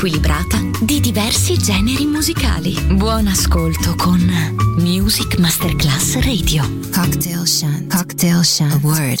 equilibrata di diversi generi musicali. Buon ascolto con Music Masterclass Radio. Cocktail Shant. Cocktail Shant. A word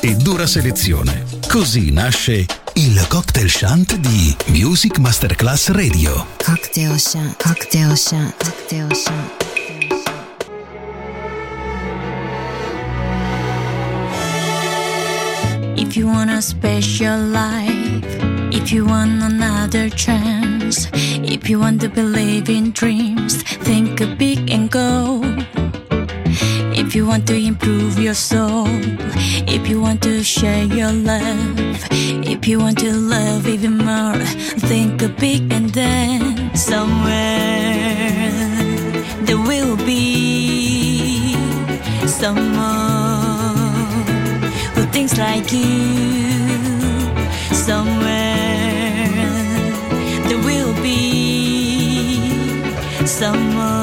E dura selezione. Così nasce il cocktail shant di Music Masterclass Radio. Cocktail shant, cocktail shant, cocktail shant. If you want a special life, if you want another chance, if you want to believe in dreams, think big and go. If you want to improve your soul, if you want to share your love, if you want to love even more, think big and then somewhere there will be someone who thinks like you. Somewhere there will be chorar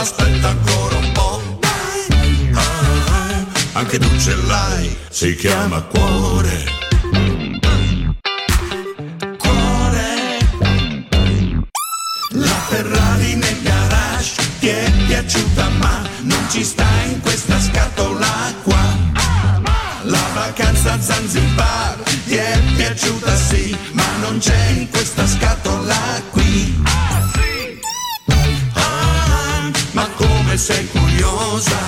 aspetta ancora un po'. Ah, anche tu ce l'hai, si chiama cuore. Cuore. La Ferrari nel garage ti è piaciuta ma non ci sta in questa scatola qua. La vacanza a Zanzibar ti è piaciuta sì, ma non c'è in questa scatola sei curiosa.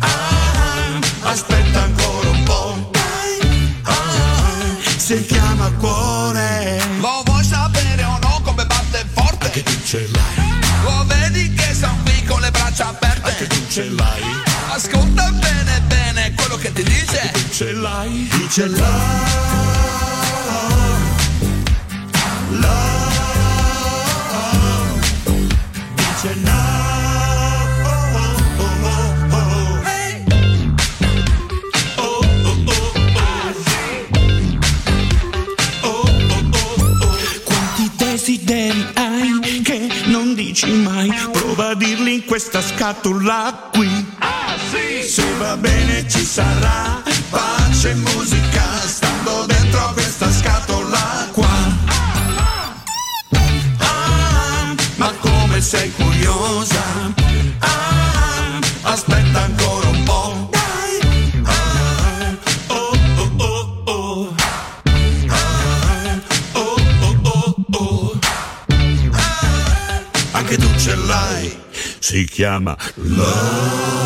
Ah, aspetta ancora un po'. Ah, si chiama cuore. Lo vuoi sapere o no come batte forte? Che tu ce l'hai. Lo vedi che sono qui con le braccia aperte? Che tu ce l'hai. Ascolta bene bene quello che ti dice. Che tu ce l'hai. Tu ce l'hai. a tu lado. chama Love.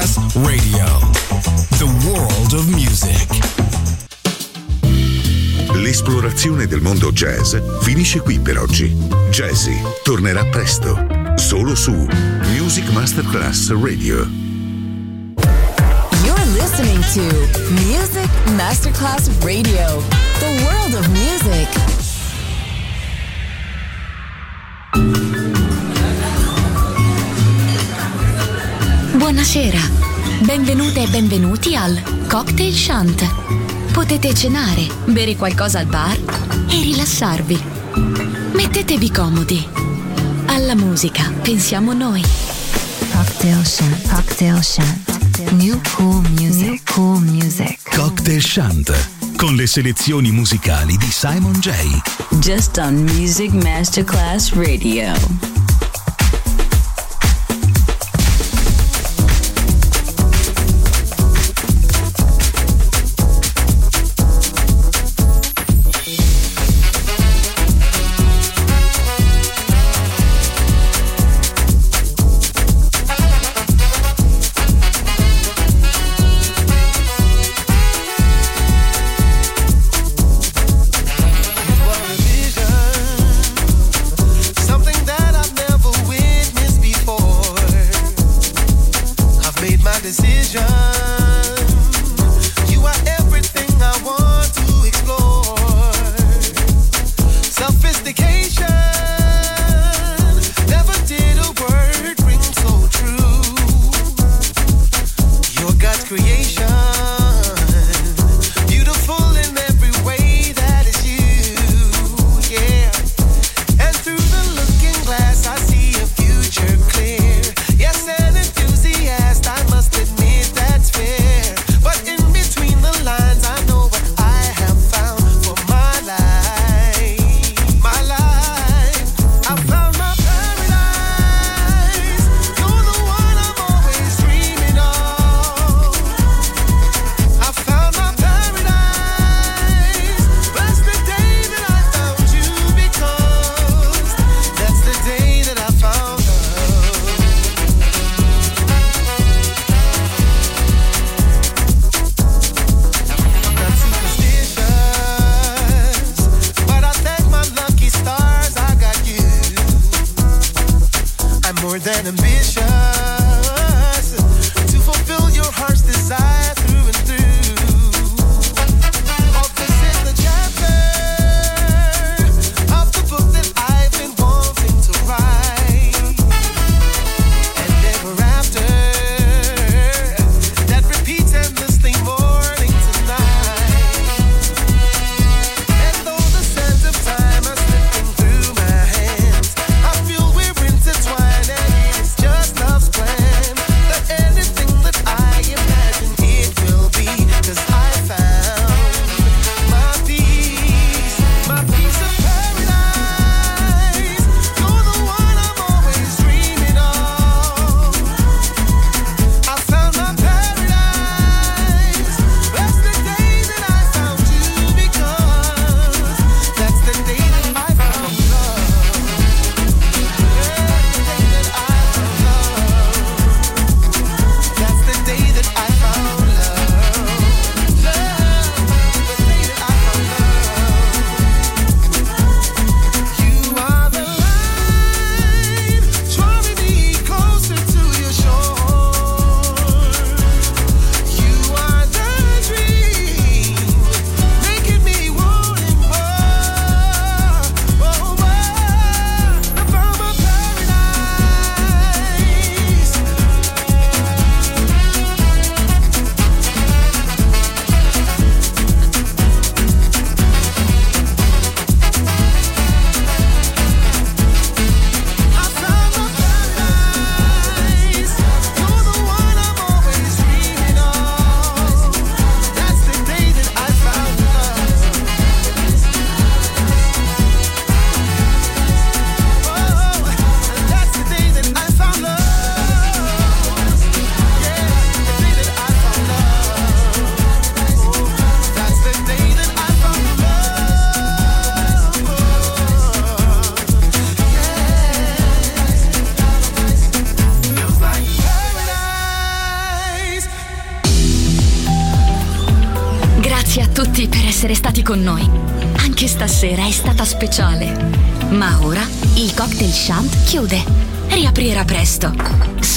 Masterclass Radio, the world of music. L'esplorazione del mondo jazz finisce qui per oggi. Jazzy tornerà presto, solo su Music Masterclass Radio. You're listening to Music Masterclass Radio, the world of music. Buonasera, benvenute e benvenuti al Cocktail Shant. Potete cenare, bere qualcosa al bar e rilassarvi. Mettetevi comodi. Alla musica pensiamo noi. Cocktail Shant. Cocktail Shant. New cool music. New cool music. Cocktail Shant con le selezioni musicali di Simon J. Just on Music Masterclass Radio.